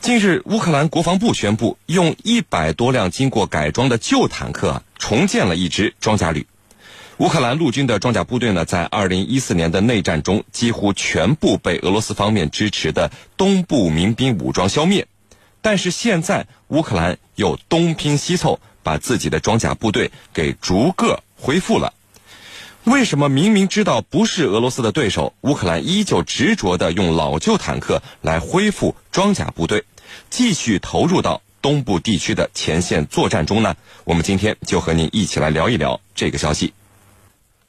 近日，乌克兰国防部宣布，用一百多辆经过改装的旧坦克重建了一支装甲旅。乌克兰陆军的装甲部队呢，在二零一四年的内战中，几乎全部被俄罗斯方面支持的东部民兵武装消灭。但是现在，乌克兰又东拼西凑，把自己的装甲部队给逐个恢复了。为什么明明知道不是俄罗斯的对手，乌克兰依旧执着的用老旧坦克来恢复装甲部队，继续投入到东部地区的前线作战中呢？我们今天就和您一起来聊一聊这个消息。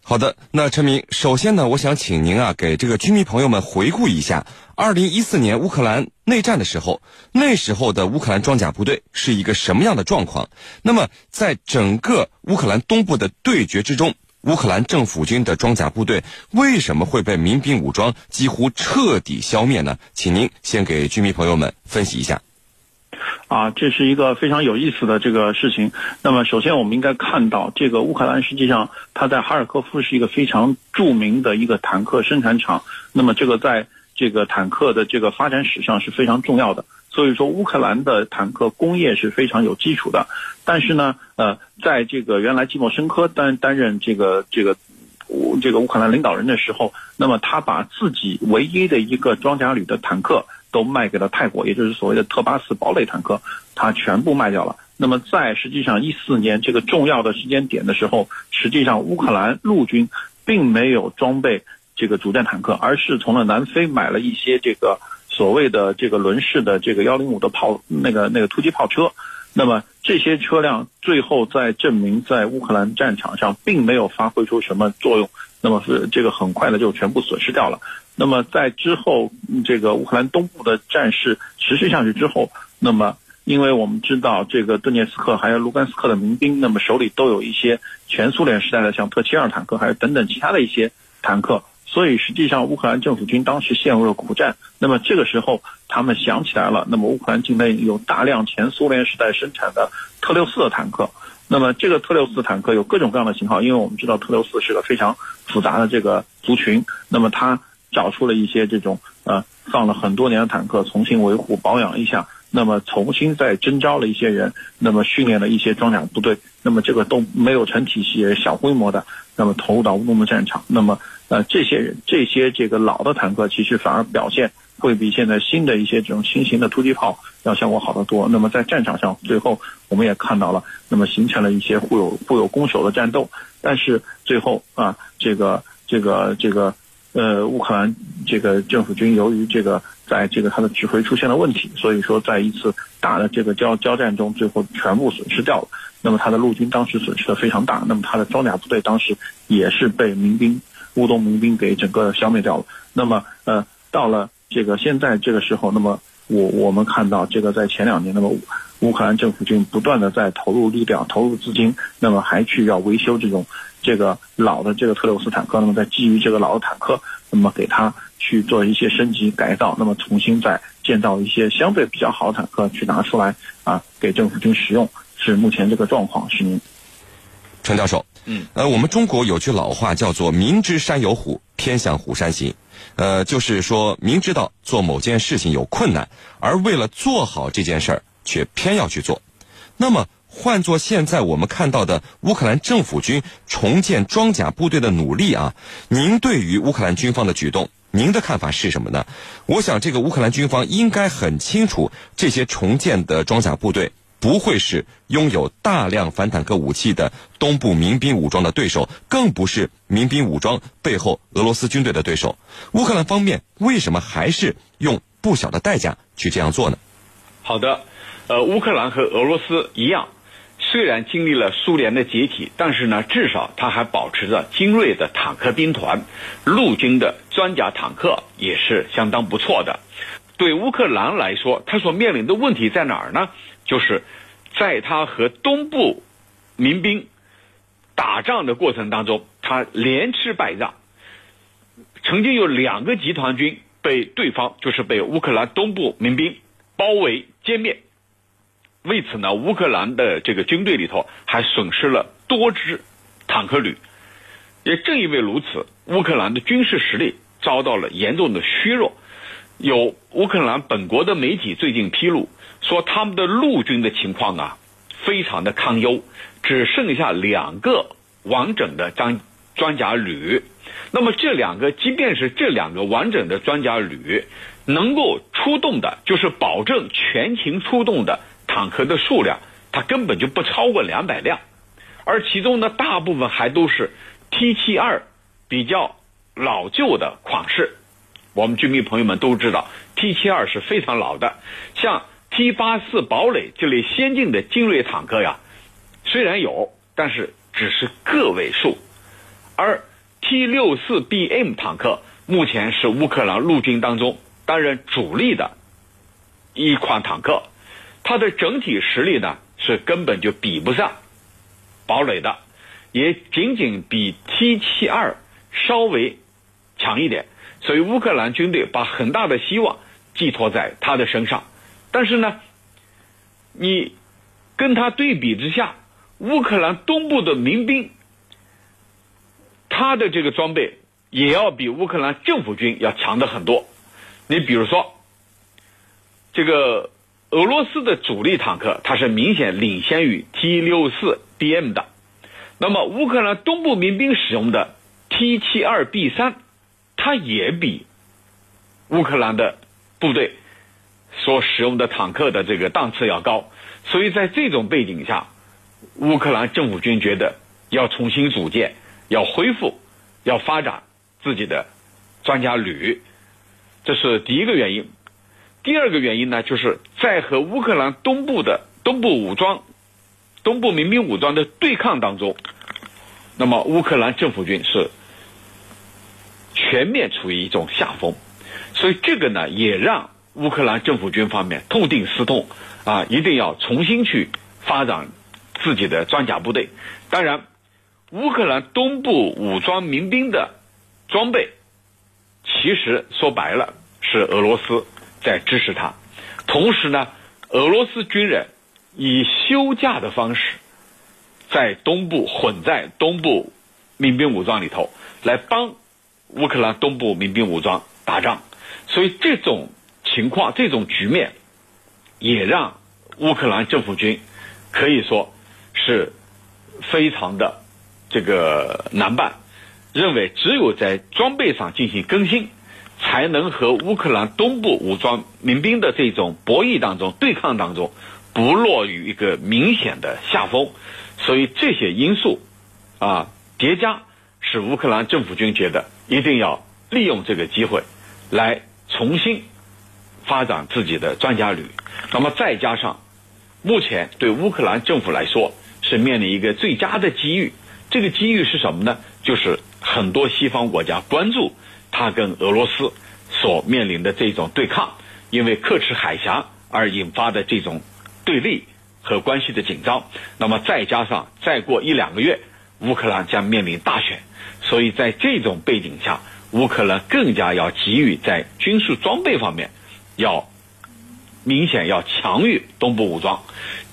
好的，那陈明，首先呢，我想请您啊，给这个军迷朋友们回顾一下，二零一四年乌克兰内战的时候，那时候的乌克兰装甲部队是一个什么样的状况？那么，在整个乌克兰东部的对决之中，乌克兰政府军的装甲部队为什么会被民兵武装几乎彻底消灭呢？请您先给居民朋友们分析一下。啊，这是一个非常有意思的这个事情。那么，首先我们应该看到，这个乌克兰实际上它在哈尔科夫是一个非常著名的一个坦克生产厂。那么，这个在这个坦克的这个发展史上是非常重要的。所以说，乌克兰的坦克工业是非常有基础的。但是呢，呃，在这个原来季莫申科担担任这个这个这个乌克兰领导人的时候，那么他把自己唯一的一个装甲旅的坦克都卖给了泰国，也就是所谓的特巴斯堡垒坦克，他全部卖掉了。那么在实际上一四年这个重要的时间点的时候，实际上乌克兰陆军并没有装备这个主战坦克，而是从了南非买了一些这个。所谓的这个轮式的这个幺零五的炮，那个那个突击炮车，那么这些车辆最后在证明在乌克兰战场上并没有发挥出什么作用，那么是这个很快的就全部损失掉了。那么在之后这个乌克兰东部的战事持续下去之后，那么因为我们知道这个顿涅斯克还有卢甘斯克的民兵，那么手里都有一些前苏联时代的像特七二坦克，还有等等其他的一些坦克。所以实际上，乌克兰政府军当时陷入了苦战。那么这个时候，他们想起来了，那么乌克兰境内有大量前苏联时代生产的特六四的坦克。那么这个特六四坦克有各种各样的型号，因为我们知道特六四是个非常复杂的这个族群。那么他找出了一些这种呃放了很多年的坦克，重新维护保养一下，那么重新再征召了一些人，那么训练了一些装甲部队。那么这个都没有成体系，也是小规模的，那么投入到乌东的战场。那么呃，这些人这些这个老的坦克，其实反而表现会比现在新的一些这种新型的突击炮要效果好得多。那么在战场上，最后我们也看到了，那么形成了一些互有互有攻守的战斗。但是最后啊，这个这个这个呃，乌克兰这个政府军由于这个在这个他的指挥出现了问题，所以说在一次打的这个交交战中，最后全部损失掉了。那么他的陆军当时损失的非常大，那么他的装甲部队当时也是被民兵。乌东民兵给整个消灭掉了。那么，呃，到了这个现在这个时候，那么我我们看到这个在前两年，那么乌克兰政府军不断的在投入力量、投入资金，那么还去要维修这种这个老的这个特六斯坦克。那么在基于这个老的坦克，那么给它去做一些升级改造，那么重新再建造一些相对比较好的坦克去拿出来啊，给政府军使用。是目前这个状况。是您，陈教授。嗯，呃，我们中国有句老话叫做“明知山有虎，偏向虎山行”，呃，就是说明知道做某件事情有困难，而为了做好这件事儿，却偏要去做。那么，换做现在我们看到的乌克兰政府军重建装甲部队的努力啊，您对于乌克兰军方的举动，您的看法是什么呢？我想，这个乌克兰军方应该很清楚，这些重建的装甲部队。不会是拥有大量反坦克武器的东部民兵武装的对手，更不是民兵武装背后俄罗斯军队的对手。乌克兰方面为什么还是用不小的代价去这样做呢？好的，呃，乌克兰和俄罗斯一样，虽然经历了苏联的解体，但是呢，至少它还保持着精锐的坦克兵团，陆军的装甲坦克也是相当不错的。对乌克兰来说，它所面临的问题在哪儿呢？就是在他和东部民兵打仗的过程当中，他连吃败仗。曾经有两个集团军被对方，就是被乌克兰东部民兵包围歼灭。为此呢，乌克兰的这个军队里头还损失了多支坦克旅。也正因为如此，乌克兰的军事实力遭到了严重的削弱。有乌克兰本国的媒体最近披露说，他们的陆军的情况啊，非常的堪忧，只剩下两个完整的装装甲旅。那么这两个，即便是这两个完整的装甲旅，能够出动的，就是保证全勤出动的坦克的数量，它根本就不超过两百辆，而其中呢，大部分还都是 T 七二比较老旧的款式。我们军迷朋友们都知道，T 七二是非常老的，像 T 八四堡垒这类先进的精锐坦克呀，虽然有，但是只是个位数，而 T 六四 BM 坦克目前是乌克兰陆军当中担任主力的一款坦克，它的整体实力呢是根本就比不上堡垒的，也仅仅比 T 七二稍微强一点。所以乌克兰军队把很大的希望寄托在他的身上，但是呢，你跟他对比之下，乌克兰东部的民兵，他的这个装备也要比乌克兰政府军要强的很多。你比如说，这个俄罗斯的主力坦克，它是明显领先于 T 六四 BM 的，那么乌克兰东部民兵使用的 T 七二 B 三。它也比乌克兰的部队所使用的坦克的这个档次要高，所以在这种背景下，乌克兰政府军觉得要重新组建、要恢复、要发展自己的装甲旅，这是第一个原因。第二个原因呢，就是在和乌克兰东部的东部武装、东部民兵武装的对抗当中，那么乌克兰政府军是。全面处于一种下风，所以这个呢，也让乌克兰政府军方面痛定思痛，啊，一定要重新去发展自己的装甲部队。当然，乌克兰东部武装民兵的装备，其实说白了是俄罗斯在支持他，同时呢，俄罗斯军人以休假的方式，在东部混在东部民兵武装里头来帮。乌克兰东部民兵武装打仗，所以这种情况、这种局面，也让乌克兰政府军可以说是非常的这个难办。认为只有在装备上进行更新，才能和乌克兰东部武装民兵的这种博弈当中、对抗当中不落于一个明显的下风。所以这些因素啊叠加。使乌克兰政府军觉得一定要利用这个机会，来重新发展自己的装甲旅。那么再加上目前对乌克兰政府来说是面临一个最佳的机遇，这个机遇是什么呢？就是很多西方国家关注他跟俄罗斯所面临的这种对抗，因为克赤海峡而引发的这种对立和关系的紧张。那么再加上再过一两个月，乌克兰将面临大选。所以在这种背景下，乌克兰更加要急于在军事装备方面，要明显要强于东部武装，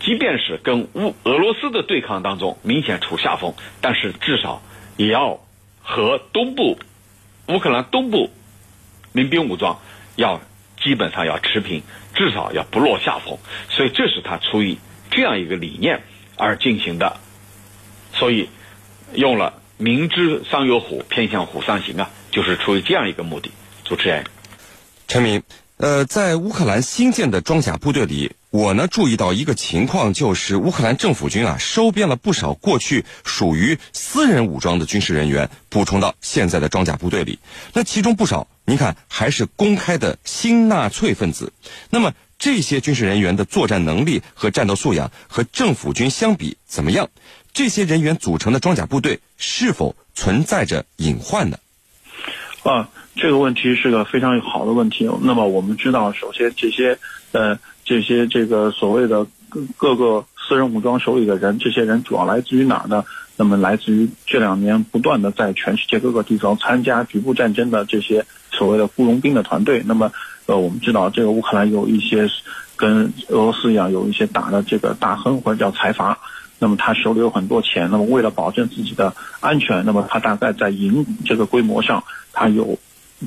即便是跟乌俄罗斯的对抗当中明显处下风，但是至少也要和东部乌克兰东部民兵武装要基本上要持平，至少要不落下风。所以这是他出于这样一个理念而进行的，所以用了。明知山有虎，偏向虎山行啊，就是出于这样一个目的。主持人，陈明，呃，在乌克兰新建的装甲部队里，我呢注意到一个情况，就是乌克兰政府军啊收编了不少过去属于私人武装的军事人员，补充到现在的装甲部队里。那其中不少，您看还是公开的新纳粹分子。那么这些军事人员的作战能力和战斗素养和政府军相比怎么样？这些人员组成的装甲部队是否存在着隐患呢？啊，这个问题是个非常好的问题。那么我们知道，首先这些呃这些这个所谓的各个私人武装手里的人，这些人主要来自于哪儿呢？那么来自于这两年不断的在全世界各个地方参加局部战争的这些所谓的雇佣兵的团队。那么呃，我们知道这个乌克兰有一些跟俄罗斯一样有一些大的这个大亨或者叫财阀。那么他手里有很多钱，那么为了保证自己的安全，那么他大概在营这个规模上，他有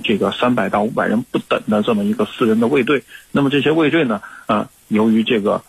这个三百到五百人不等的这么一个私人的卫队。那么这些卫队呢，啊，由于这个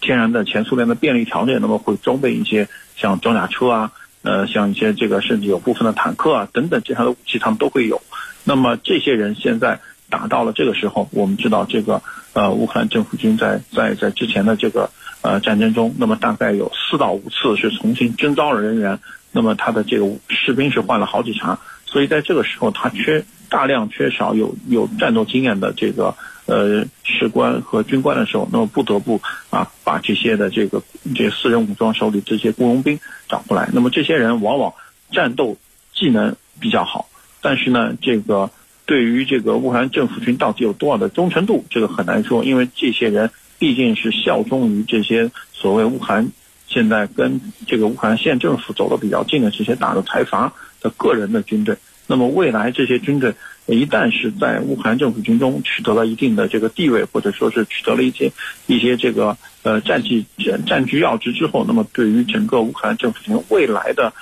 天然的前苏联的便利条件，那么会装备一些像装甲车啊，呃，像一些这个甚至有部分的坦克啊等等这样的武器，他们都会有。那么这些人现在打到了这个时候，我们知道这个呃乌克兰政府军在在在之前的这个呃战争中，那么大概有四到五次是重新征召了人员，那么他的这个士兵是换了好几茬，所以在这个时候他缺大量缺少有有战斗经验的这个呃士官和军官的时候，那么不得不啊把这些的这个这私人武装手里这些雇佣兵找过来，那么这些人往往战斗技能比较好。但是呢，这个对于这个乌克兰政府军到底有多少的忠诚度，这个很难说，因为这些人毕竟是效忠于这些所谓乌克兰现在跟这个乌克兰县政府走得比较近的这些大的财阀的个人的军队。那么未来这些军队一旦是在乌克兰政府军中取得了一定的这个地位，或者说是取得了一些一些这个呃战绩占据要职之后，那么对于整个乌克兰政府军未来的。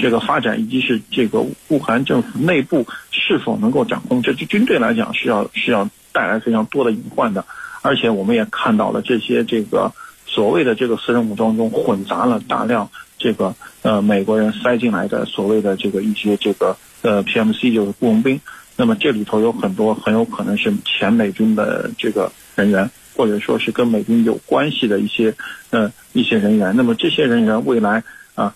这个发展以及是这个乌克兰政府内部是否能够掌控这支军队来讲，是要是要带来非常多的隐患的。而且我们也看到了这些这个所谓的这个私人武装中混杂了大量这个呃美国人塞进来的所谓的这个一些这个呃 PMC 就是雇佣兵。那么这里头有很多很有可能是前美军的这个人员，或者说是跟美军有关系的一些呃一些人员。那么这些人员未来啊。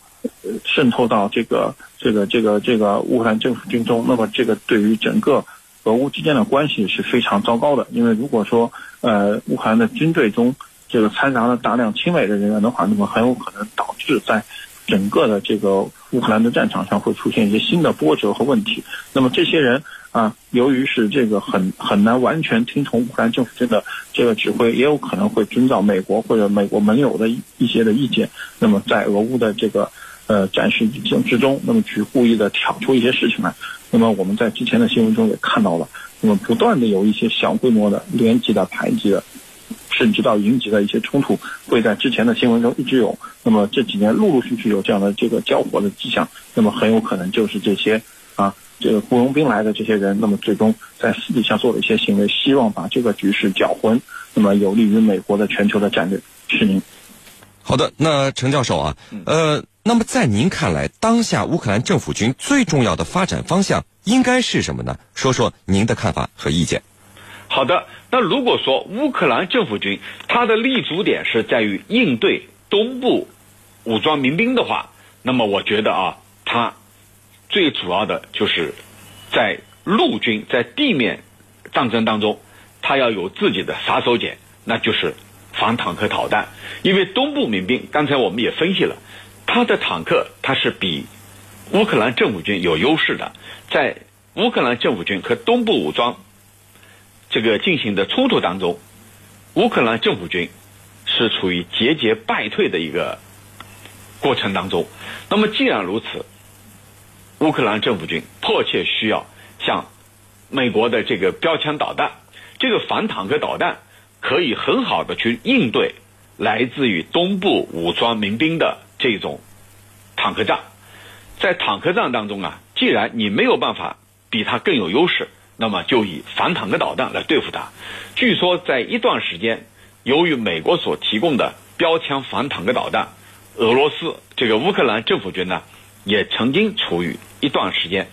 渗透到这个这个这个这个乌克兰政府军中，那么这个对于整个俄乌之间的关系是非常糟糕的。因为如果说呃乌克兰的军队中这个掺杂了大量亲美的人员的话，那么很有可能导致在整个的这个乌克兰的战场上会出现一些新的波折和问题。那么这些人啊，由于是这个很很难完全听从乌克兰政府军的这个指挥，也有可能会遵照美国或者美国盟友的一些的意见。那么在俄乌的这个呃，战事之中之中，那么去故意的挑出一些事情来。那么我们在之前的新闻中也看到了，那么不断的有一些小规模的连级的、排级的，甚至到营级的一些冲突，会在之前的新闻中一直有。那么这几年陆陆续续有这样的这个交火的迹象，那么很有可能就是这些啊，这个雇佣兵来的这些人，那么最终在私底下做了一些行为，希望把这个局势搅浑，那么有利于美国的全球的战略。是您。好的，那陈教授啊，呃。那么，在您看来，当下乌克兰政府军最重要的发展方向应该是什么呢？说说您的看法和意见。好的，那如果说乌克兰政府军它的立足点是在于应对东部武装民兵的话，那么我觉得啊，它最主要的就是在陆军在地面战争当中，它要有自己的杀手锏，那就是反坦克导弹。因为东部民兵，刚才我们也分析了。他的坦克，他是比乌克兰政府军有优势的。在乌克兰政府军和东部武装这个进行的冲突当中，乌克兰政府军是处于节节败退的一个过程当中。那么，既然如此，乌克兰政府军迫切需要像美国的这个标枪导弹，这个反坦克导弹可以很好的去应对来自于东部武装民兵的。这种坦克战，在坦克战当中啊，既然你没有办法比他更有优势，那么就以反坦克导弹来对付他。据说在一段时间，由于美国所提供的标枪反坦克导弹，俄罗斯这个乌克兰政府军呢，也曾经处于一段时间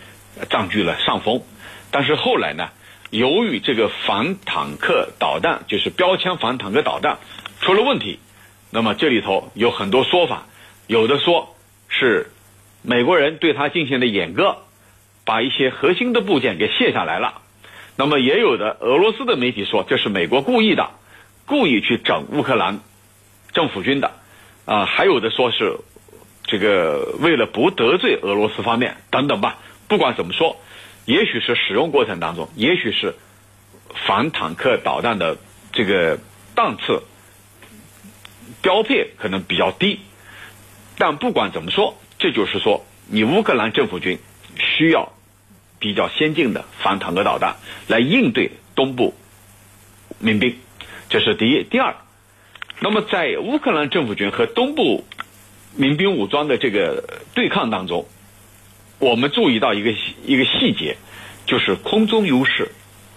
占据了上风。但是后来呢，由于这个反坦克导弹，就是标枪反坦克导弹出了问题，那么这里头有很多说法。有的说是美国人对他进行了掩割，把一些核心的部件给卸下来了。那么也有的俄罗斯的媒体说这是美国故意的，故意去整乌克兰政府军的。啊，还有的说是这个为了不得罪俄罗斯方面等等吧。不管怎么说，也许是使用过程当中，也许是反坦克导弹的这个档次标配可能比较低。但不管怎么说，这就是说，你乌克兰政府军需要比较先进的反坦克导弹来应对东部民兵，这是第一。第二，那么在乌克兰政府军和东部民兵武装的这个对抗当中，我们注意到一个一个细节，就是空中优势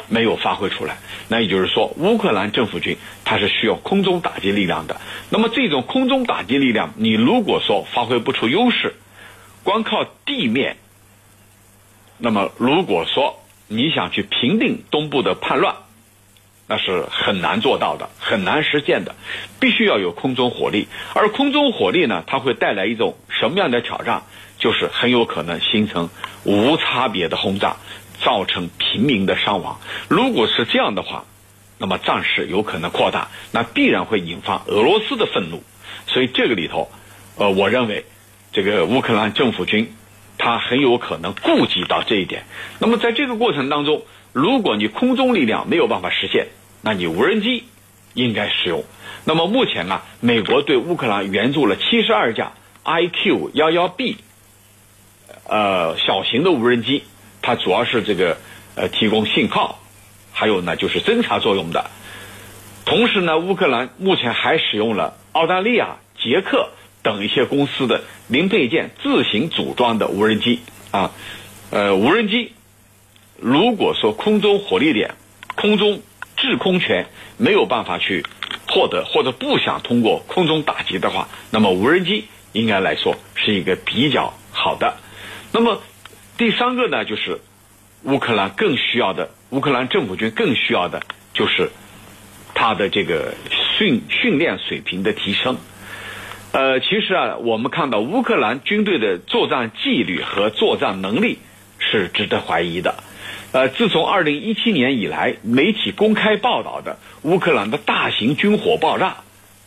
没有发挥出来。那也就是说，乌克兰政府军它是需要空中打击力量的。那么这种空中打击力量，你如果说发挥不出优势，光靠地面，那么如果说你想去平定东部的叛乱，那是很难做到的，很难实现的。必须要有空中火力，而空中火力呢，它会带来一种什么样的挑战？就是很有可能形成无差别的轰炸，造成平民的伤亡。如果是这样的话，那么战事有可能扩大，那必然会引发俄罗斯的愤怒。所以这个里头，呃，我认为这个乌克兰政府军他很有可能顾及到这一点。那么在这个过程当中，如果你空中力量没有办法实现，那你无人机应该使用。那么目前啊，美国对乌克兰援助了七十二架 IQ 幺幺 B。呃，小型的无人机，它主要是这个呃提供信号，还有呢就是侦察作用的。同时呢，乌克兰目前还使用了澳大利亚、捷克等一些公司的零配件自行组装的无人机啊。呃，无人机如果说空中火力点、空中制空权没有办法去获得，或者不想通过空中打击的话，那么无人机应该来说是一个比较好的。那么，第三个呢，就是乌克兰更需要的，乌克兰政府军更需要的，就是他的这个训训练水平的提升。呃，其实啊，我们看到乌克兰军队的作战纪律和作战能力是值得怀疑的。呃，自从二零一七年以来，媒体公开报道的乌克兰的大型军火爆炸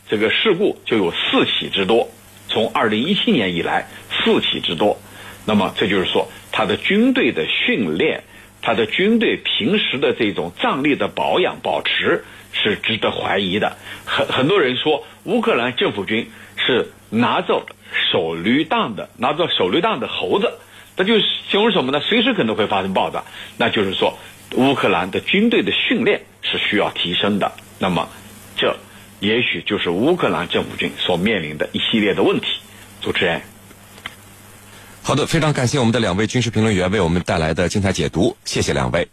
这个事故就有四起之多。从二零一七年以来，四起之多。那么这就是说，他的军队的训练，他的军队平时的这种战力的保养保持是值得怀疑的。很很多人说，乌克兰政府军是拿着手榴弹的，拿着手榴弹的猴子，那就形容什么呢？随时可能会发生爆炸。那就是说，乌克兰的军队的训练是需要提升的。那么，这也许就是乌克兰政府军所面临的一系列的问题。主持人。好的，非常感谢我们的两位军事评论员为我们带来的精彩解读，谢谢两位。